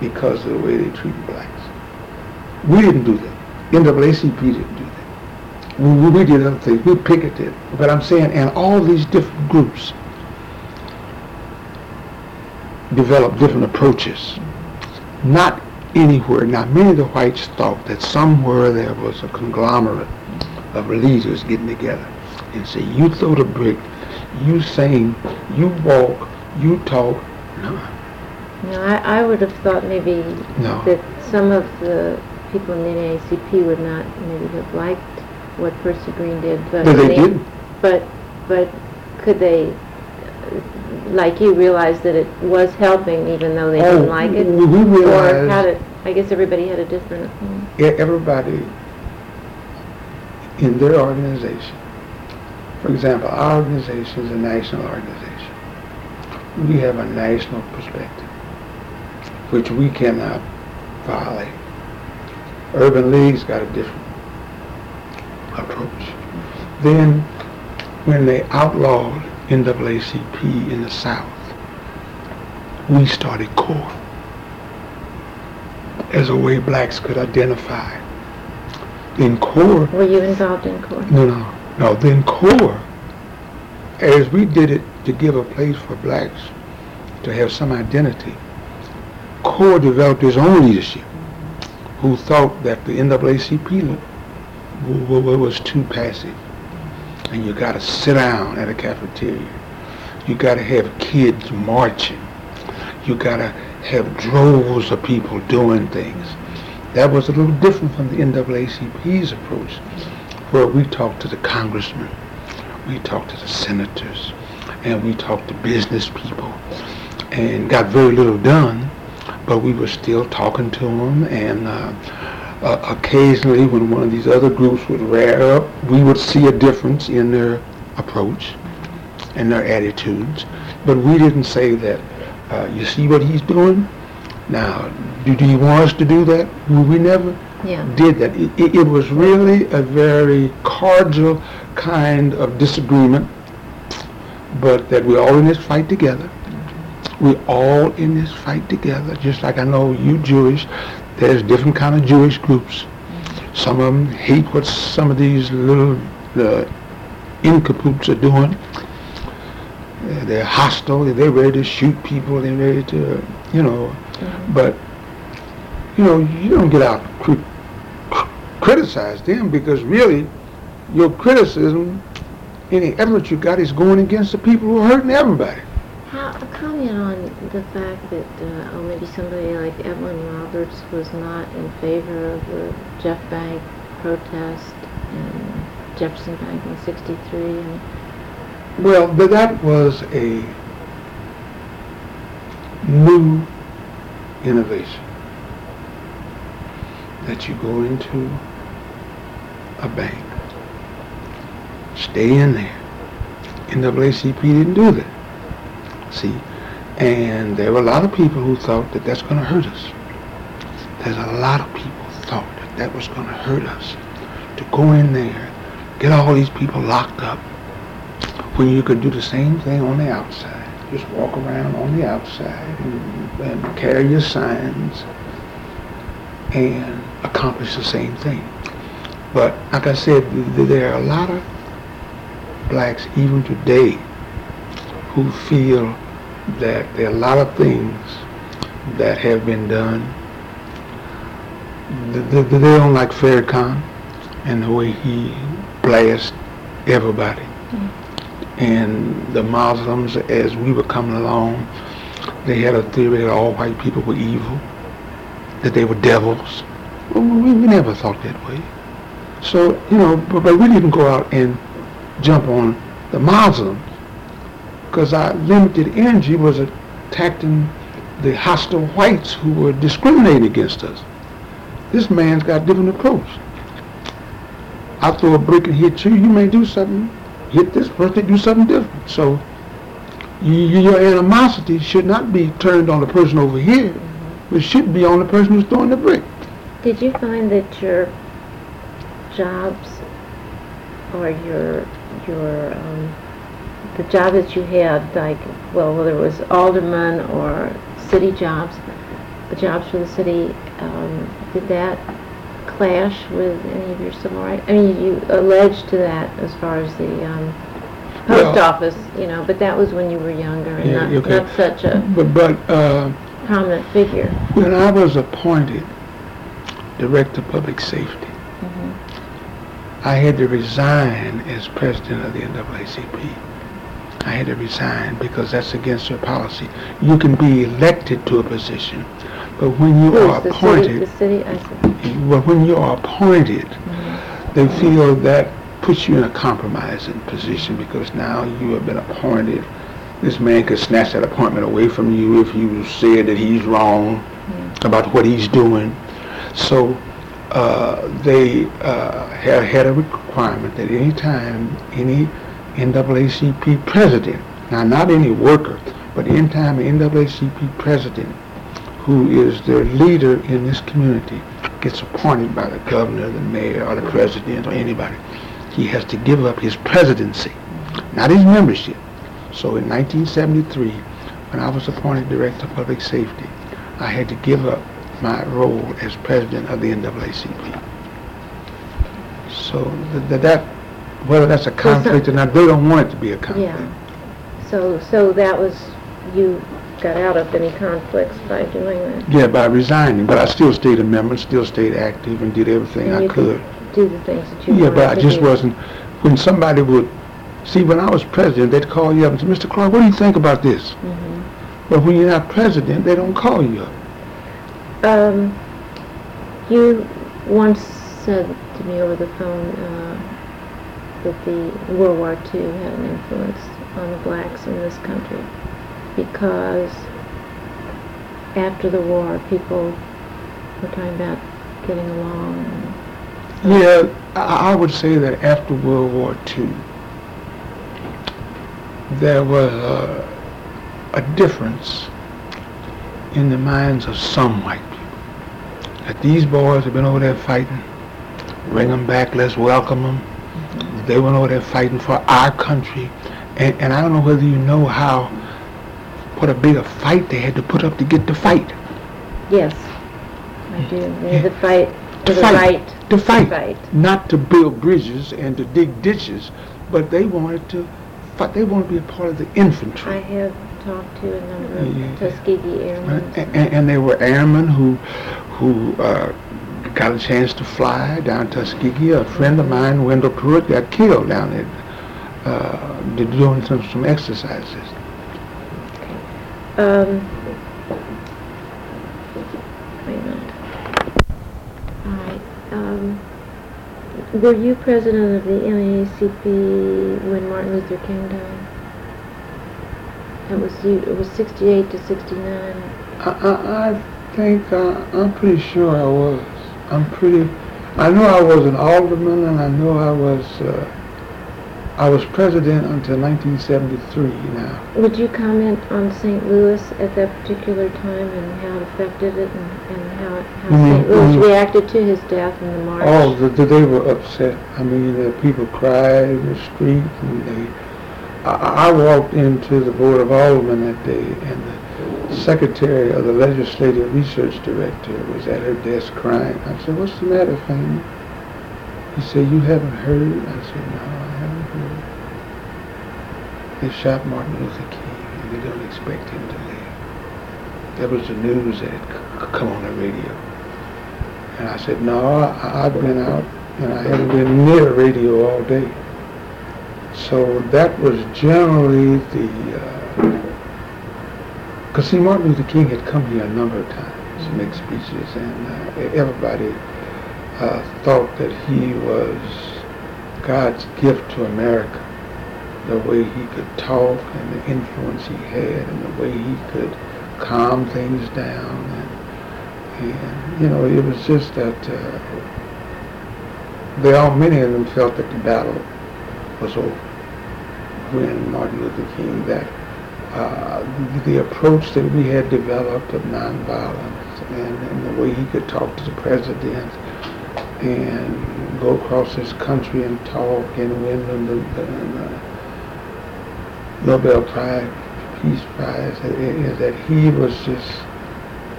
because of the way they treated blacks. We didn't do that. NAACP didn't do that. We, we did other things. We picketed. But I'm saying, and all these different groups developed different approaches. Not anywhere. Now, many of the whites thought that somewhere there was a conglomerate of leaders getting together and say, you throw the brick, you sing, you walk, you talk. No, No, I, I would have thought maybe no. that some of the people in the NAACP would not maybe have liked what Percy Green did, but But they didn't. But but could they, like you, realize that it was helping even though they didn't Oh, like it? we- or realized- how did? I guess everybody had a different opinion. E- everybody in their organization, for example, our organization is a national organization. We have a national perspective, which we cannot violate. Urban League's got a different approach. Then, when they outlawed NAACP in the South, we started CORE as a way blacks could identify. Then CORE Were you involved in CORE? no, no, no. Then CORE, as we did it to give a place for blacks to have some identity, CORE developed its own leadership who thought that the NAACP was too passive. And you got to sit down at a cafeteria. You got to have kids marching. You got to have droves of people doing things. That was a little different from the NAACP's approach where we talked to the congressmen, we talked to the senators, and we talked to business people, and got very little done, but we were still talking to them, and uh, uh, occasionally when one of these other groups would rear up, we would see a difference in their approach and their attitudes, but we didn't say that, uh, you see what he's doing? Now, do, do you want us to do that? We we never Yeah. did that. It, it, it was really a very cordial kind of disagreement, but that we're all in this fight together. We're all in this fight together, just like I know you Jewish, there's different kind of Jewish groups. Some of them hate what some of these little uh, incapoops are doing. Uh, They're hostile, they're ready to shoot people, they're ready to, you know, Mhm. but, you know, you don't get out and cri- cr- criticize them because really your criticism, any effort you got is going against the people who are hurting everybody. Comment on the fact that, uh, oh, maybe somebody like Evelyn Roberts was not in favor of the Jeff Bank protest and Jefferson Bank in '63, and Well, but that was a new innovation. That you go into a bank, stay in there. NAACP didn't do that. See? And there were a lot of people who thought that that's going to hurt us. There's a lot of people thought that that was going to hurt us to go in there, get all these people locked up, when you could do the same thing on the outside. Just walk around on the outside and, and carry your signs and accomplish the same thing. But like I said, there are a lot of blacks even today who feel that there are a lot of things that have been done. They, they don't like Farrakhan and the way he blasts everybody. Mm-hmm. And the Muslims, as we were coming along, they had a theory that all white people were evil, that they were devils. Well, we, we never thought that way. So, you know, but, but we didn't go out and jump on the Muslims because our limited energy was attacking the hostile whites who were discriminating against us. This man's got a different approach. I throw a brick and hit you, you may do something, hit this person, do something different. So you, your animosity should not be turned on the person over here, but should be on the person who's throwing the brick. Did you find that your jobs or your your um, the job that you had, like well, whether it was alderman or city jobs, the jobs for the city, um, did that clash with any of your civil rights? I mean, you alleged to that as far as the um, post well, office, you know, but that was when you were younger and yeah, not, okay. not such a but, but uh, prominent figure. When I was appointed director of public safety, mm-hmm. I had to resign as president of the NAACP. I had to resign because that's against your policy. You can be elected to a position, but when you are the appointed, city, the city, but when you are appointed, mm-hmm. they feel that puts you in a compromising position because now you have been appointed. This man could snatch that appointment away from you if you said that he's wrong mm-hmm. about what he's doing. So uh, they uh, have had a requirement that any time any NAACP president, now not any worker, but anytime an NAACP president who is their leader in this community gets appointed by the governor, the mayor, or the president, or anybody, he has to give up his presidency, not his membership. So in 1973, when I was appointed director of public safety, I had to give up my role as president of the NAACP. So th- that whether that's a conflict or not, they don't want it to be a conflict. Yeah. So, so that was, you got out of any conflicts by doing that? Yeah, by resigning, but I still stayed a member, still stayed active and did everything And I you could. Do the things that you Yeah, but I just wasn't, when somebody would, see, when I was president, they'd call you up and say, Mr. Clark, what do you think about this? Mhm. But when you're not president, they don't call you up. Um, you once said to me over the phone, uh, that the World War II had an influence on the blacks in this country because after the war people were talking about getting along. Yeah, I would say that after World War II, there was a, a difference in the minds of some white people. That these boys have been over there fighting, bring them back, let's welcome them they went over there fighting for our country. And, and I don't know whether you know how, what a bigger fight they had to put up to get the fight. Yes, I do. They had to fight to the fight, right to fight, fight, not to build bridges and to dig ditches, but they wanted to fight. They wanted to be a part of the infantry. I have talked to a number of yeah. Tuskegee Airmen. And, and, and, they were airmen who, who uh, got a chance to fly down Tuskegee. A friend of mine, Wendell Pruitt, got killed down there uh, doing some, some exercises. Um, wait a minute. All right. Um, were you president of the NAACP when Martin Luther King died? That was you. It was 68 to 69. I, I, I think uh, I'm pretty sure I was. I'm pretty, I know I was an alderman and I know I was, uh, I was president until 1973 now. Would you comment on St. Louis at that particular time and how it affected it and, and how, how Mhm, St. Louis mhm. reacted to his death in the march? Oh, the, the, they were upset. I mean, the people cried in the street, and they. I, I walked into the Board of Aldermen that day, and the secretary of the Legislative Research Director was at her desk crying. I said, "What's the matter, Fanny?" He said, "You haven't heard?" I said, "No, I haven't heard." They shot Martin Luther King, and they don't expect him to live. That was the news that had come on the radio. And I said, no, I, I've been out and I haven't been near radio all day. So that was generally the, uh, because see, Martin Luther King had come here a number of times to make speeches and uh, everybody uh, thought that he was God's gift to America. The way he could talk and the influence he had and the way he could calm things down and and, you know, it was just that uh, they all, many of them felt that the battle was over when Martin Luther King, that uh, the, approach that we had developed of nonviolence and, and the way he could talk to the president and go across this country and talk and win the, the, the Nobel Prize, Peace Prize, is that he was just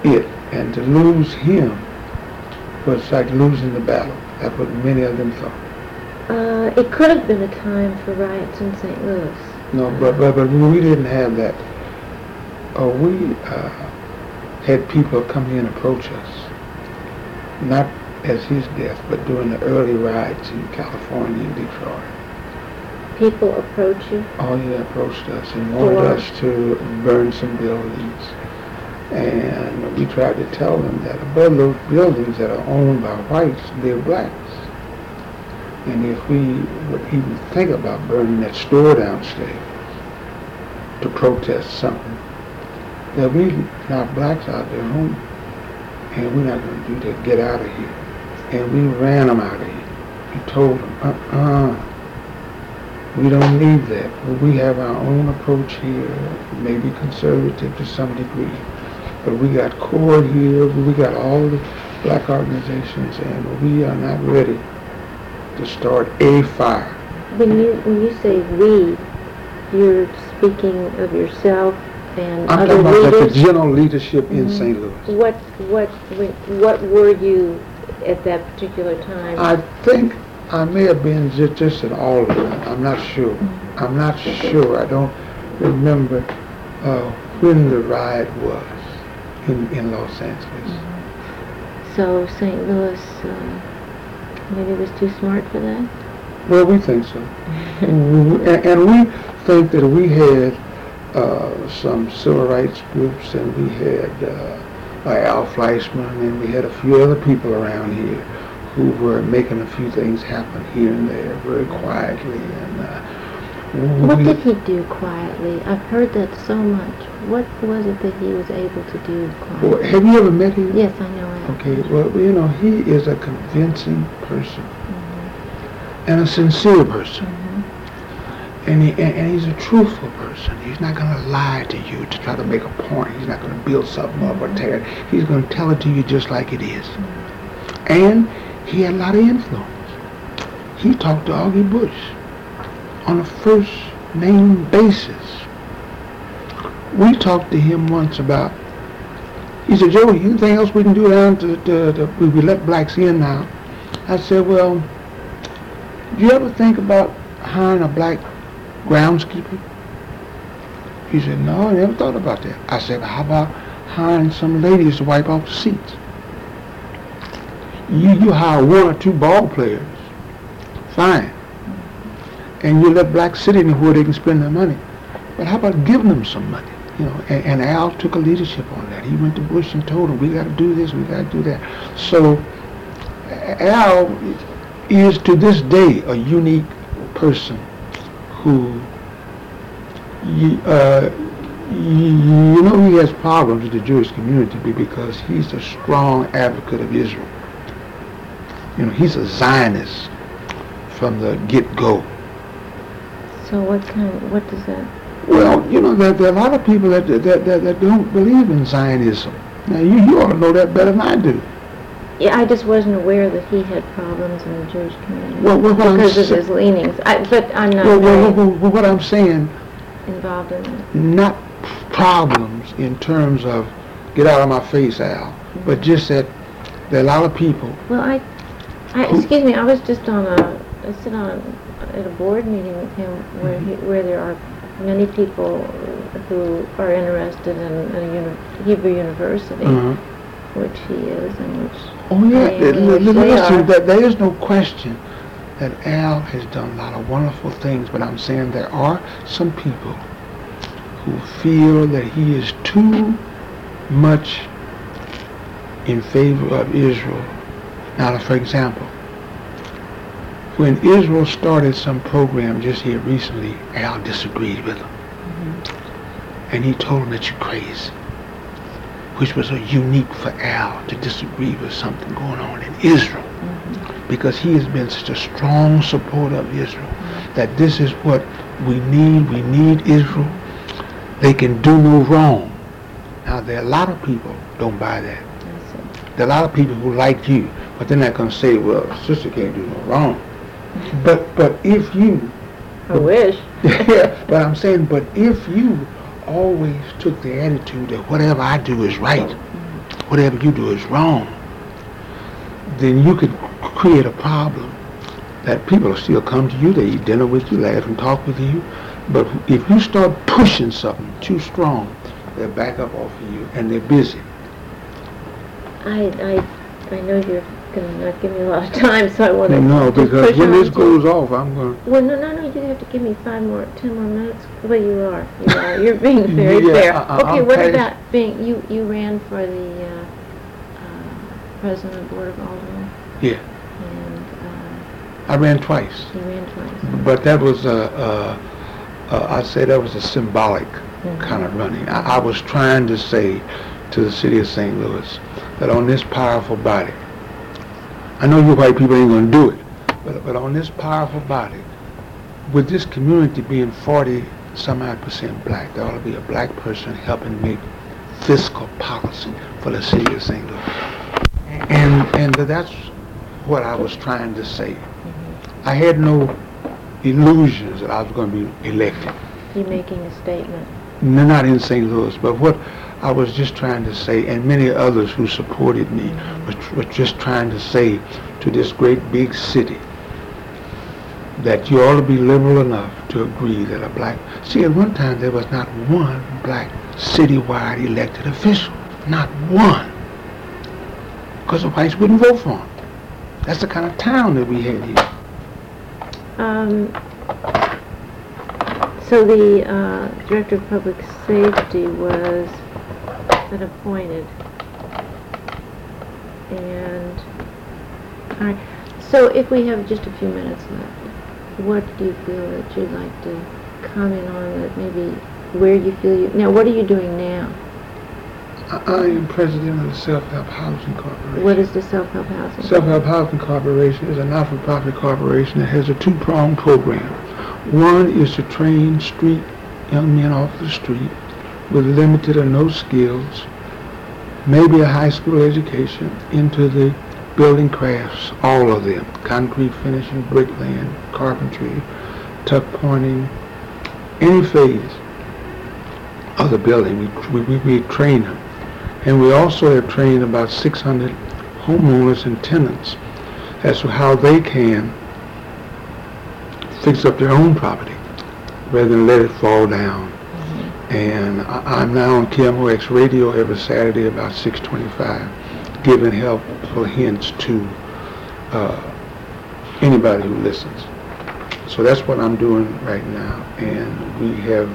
it. And to lose him was like losing the battle. That's what many of them thought. Uh, it could have been a time for riots in St. Louis. No, but but, but we didn't have that. Uh, we uh, had people come here and approach us, not as his death, but during the early riots in California and Detroit. People approach you. Oh, he approached us and wanted us to burn some buildings. And we tried to tell them that above those buildings that are owned by whites they're blacks. And if we would even think about burning that store downstairs to protest something, that we not blacks out there home. And we're not going to do that. Get out of here. And we ran them out of here. We told them, uh-uh. We don't need that. We have our own approach here, maybe conservative to some degree. But we got CORE here, we got all the black organizations, and we are not ready to start a fire. When you when you say we, you're speaking of yourself and I'm other talking about like the leaders. general leadership in Mhm. St. Louis. What what what were you at that particular time? I think I may have been just, just an alderman. I'm not sure. I'm not sure. I don't remember uh, when the riot was in, in Los Angeles. so St. Louis uh, maybe it was too smart for that. Well, we think so. and, we think that we had uh, some civil rights groups and we had uh, Al Fleishman and we had a few other people around here who were making a few things happen here and there very quietly. And uh, What did he do quietly? I've heard that so much. What was it that he was able to do Well, quietly? have you ever met him? Yes, I know it. Okay, well, you know, he is a convincing person Mhm, and a sincere person. mhm. And, he, and, and he's a truthful person. He's not going to lie to you to try to make a point. He's not going to build something up or tear it. He's going to tell it to you just like it is. And he had a lot of influence. He talked to Augie Busch on a first name basis. We talked to him once about, he said, Joey, anything else we can do down to, to, to we, we let blacks in now? I said, well, do you ever think about hiring a black groundskeeper? He said, no, I never thought about that. I said, how about hiring some ladies to wipe off the seats? You, you hire one or two ball players, fine. And you let blacks sit in where they can spend their money. But how about giving them some money? You know, and, and Al took a leadership on that. He went to Busch and told him, we got to do this, we got to do that. So Al is to this day a unique person who, uh, you know he has problems with the Jewish community because he's a strong advocate of Israel. You know, he's a Zionist from the get-go. So what kind, what does that, Well, you know, there, there are a lot of people that, that, that, that don't believe in Zionism. Now, you, you ought to know that better than I do. yeah, I just wasn't aware that he had problems in the Jewish community. Well, well, what I'm Because of sa- his leanings, I, but I'm not Well, well, well, well, what I'm saying, involved in it. not problems in terms of get out of my face, Al, but mm-hmm. just that there are a lot of people. Well, I, I, excuse me, I was just on a, I sit on, at a board meeting with him where he, where there are many people who are interested in, in a uni, Hebrew University, Uh-huh. which he is and which, Oh yeah, I Li- li- mean, li- they listen, there is no question that Al has done a lot of wonderful things, but I'm saying there are some people who feel that he is too much in favor of Israel. Now, for example, when Israel started some program just here recently, Al disagreed with him. Mm-hmm. And he told him that you're crazy which was a unique for Al to disagree with something going on in Israel. Mm-hmm. Because he has been such a strong supporter of Israel that this is what we need. We need Israel. They can do no wrong. Now there are a lot of people don't buy that. There are a lot of people who like you, but they're not going to say, "Well, sister can't do no wrong." But but if you I wish. yeah, but I'm saying, but if you always took the attitude that whatever I do is right, whatever you do is wrong, then you could create a problem that people will still come to you, they eat dinner with you, laugh and talk with you. But if you start pushing something too strong, they'll back up off of you and they're busy. I, I, I know you're gonna not give me a lot of time, so I wanna. No, because when this to- goes off, I'm going to... Well, no, no, no, you have to give me five more, ten more minutes. Well, you are, you are, you're being very Yeah, fair. I- I- Okay, I'm what about being, you, you ran for the, uh, uh, president of the Board of Aldermen, Yeah, and, uh, I ran twice. you ran twice. But that was a, uh, uh, I'd say that was a symbolic Mhm. kind of running. I, I was trying to say to the city of St. Louis that on this powerful body, I know you white people ain't gonna do it, but, but on this powerful body, with this community being 40 some odd percent black, there ought to be a black person helping make fiscal policy for the city of St. Louis. And, and that's what I was trying to say. I had no illusions that I was going to be elected. You're making a statement. No, Not in St. Louis, but what I was just trying to say, and many others who supported me, were, was just trying to say to this great big city that you ought to be liberal enough to agree that a black... See, at one time there was not one black citywide elected official. Not one. Because the whites wouldn't vote for him. That's the kind of town that we had here. Um, so the, uh, Director of Public Safety was been appointed. And, all right, so if we have just a few minutes left, what do you feel that you'd like to comment on that maybe where you feel you, now what are you doing now? I I am president of the Self-Help Housing Corporation. What is the self-help housing? Self-Help Housing Corporation is a not-for-profit corporation that has a two-pronged program. One is to train street, young men off the street with limited or no skills, maybe a high school education, into the building crafts, all of them, concrete finishing, bricklaying, carpentry, tuck pointing, any phase of the building. We, we, we train them. And we also have trained about 600 homeowners and tenants as to how they can fix up their own property rather than let it fall down. And I'm now on KMOX radio every Saturday about 625 giving helpful hints to uh, anybody who listens. So that's what I'm doing right now. And we have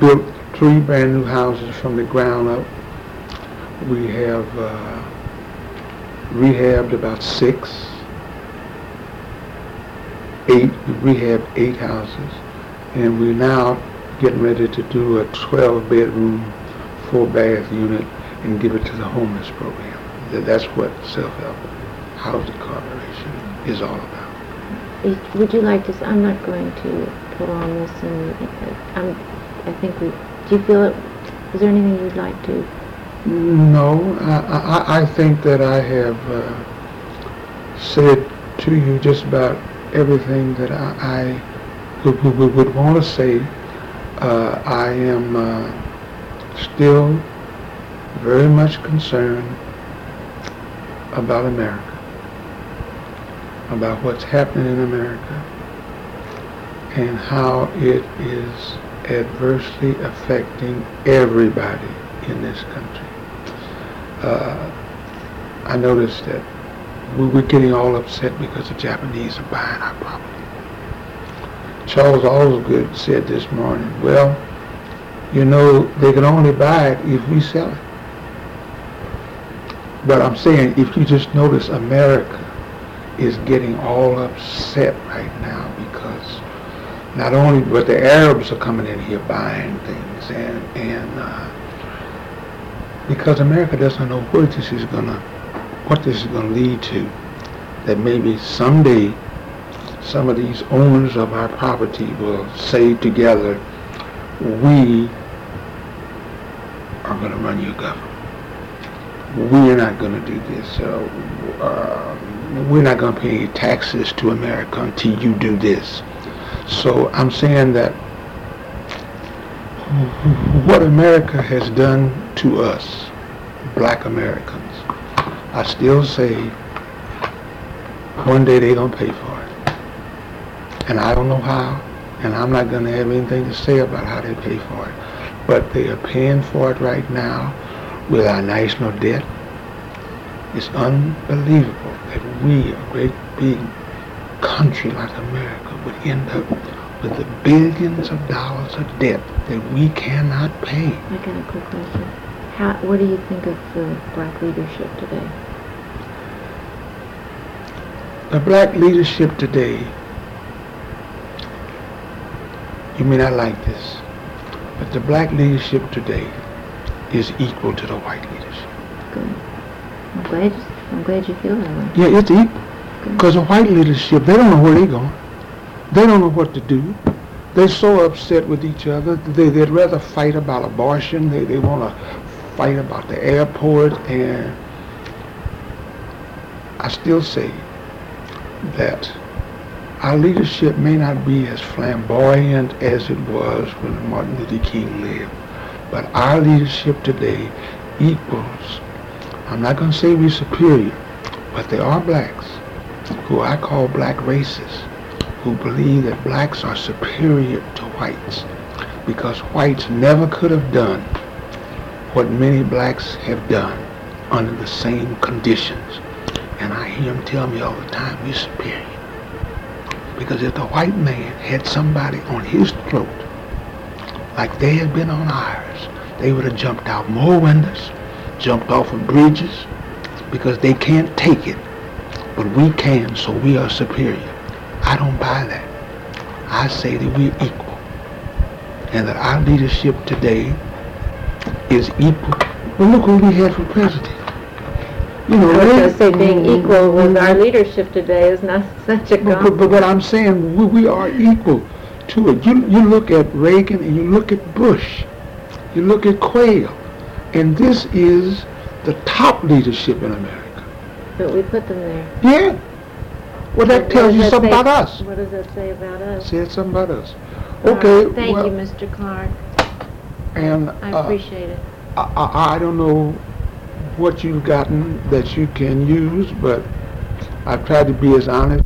built three brand new houses from the ground up. We have uh, rehabbed about six, eight, we rehabbed eight houses, and we're now getting ready to do a 12-bedroom, four-bath unit and give it to the homeless program. That- That's what Self-Help Housing Corporation is all about. would you like to, I'm not going to put on this and, uh, I'm, I think we, do you feel it, is there anything you'd like to? No, I, I, I think that I have uh, said to you just about everything that I, I would, would, would want to say. Uh, I am uh, still very much concerned about America, about what's happening in America, and how it is adversely affecting everybody in this country. Uh, I noticed that we we're getting all upset because the Japanese are buying our property. Charles Osgood said this morning, well, you know, they can only buy it if we sell it. But I'm saying, if you just notice, America is getting all upset right now because not only, but the Arabs are coming in here buying things and, and, uh, because America doesn't know where this is gonna, what this is gonna lead to. That maybe someday, some of these owners of our property will say together, we are gonna run your government. We're not gonna do this. Uh, we're not gonna pay taxes to America until you do this. So I'm saying that what America has done to us, black Americans, I still say one day they're going to pay for. And I don't know how, and I'm not going to have anything to say about how they pay for it. But they are paying for it right now with our national debt. It's unbelievable that we, a great big country like America, would end up with the billions of dollars of debt that we cannot pay. I got a quick question. How, what do you think of the black leadership today? The black leadership today, you may not like this, but the black leadership today is equal to the white leadership. Good. I'm glad, I'm glad you feel that way. Yeah, it's equal. Because the white leadership, they don't know where they're going. They don't know what to do. They're so upset with each other. They, they'd rather fight about abortion. They, they want to fight about the airport. And I still say that our leadership may not be as flamboyant as it was when Martin Luther King lived. But our leadership today equals, I'm not going to say we're superior, but there are blacks who I call black racists, who believe that blacks are superior to whites because whites never could have done what many blacks have done under the same conditions. And I hear them tell me all the time, we're superior. Because if the white man had somebody on his throat like they had been on ours, they would have jumped out more windows, jumped off of bridges, because they can't take it but we can, so we are superior. I don't buy that. I say that we're equal. And that our leadership today is equal. Well, look who we had for president. You know, I was going to say being equal with our leadership today is not such a But, but, but, but I'm saying we, we are equal to it. You, you look at Reagan and you look at Bush. You look at Quayle. And this is the top leadership in America. But we put them there. Yeah. Well, that tells you that something say- about us. What does that say about us? Said something about us. Okay. right, Thank well, you, Mr. Clark. And I uh, appreciate it. I, I, I don't know what you've gotten that you can use, but I've tried to be as honest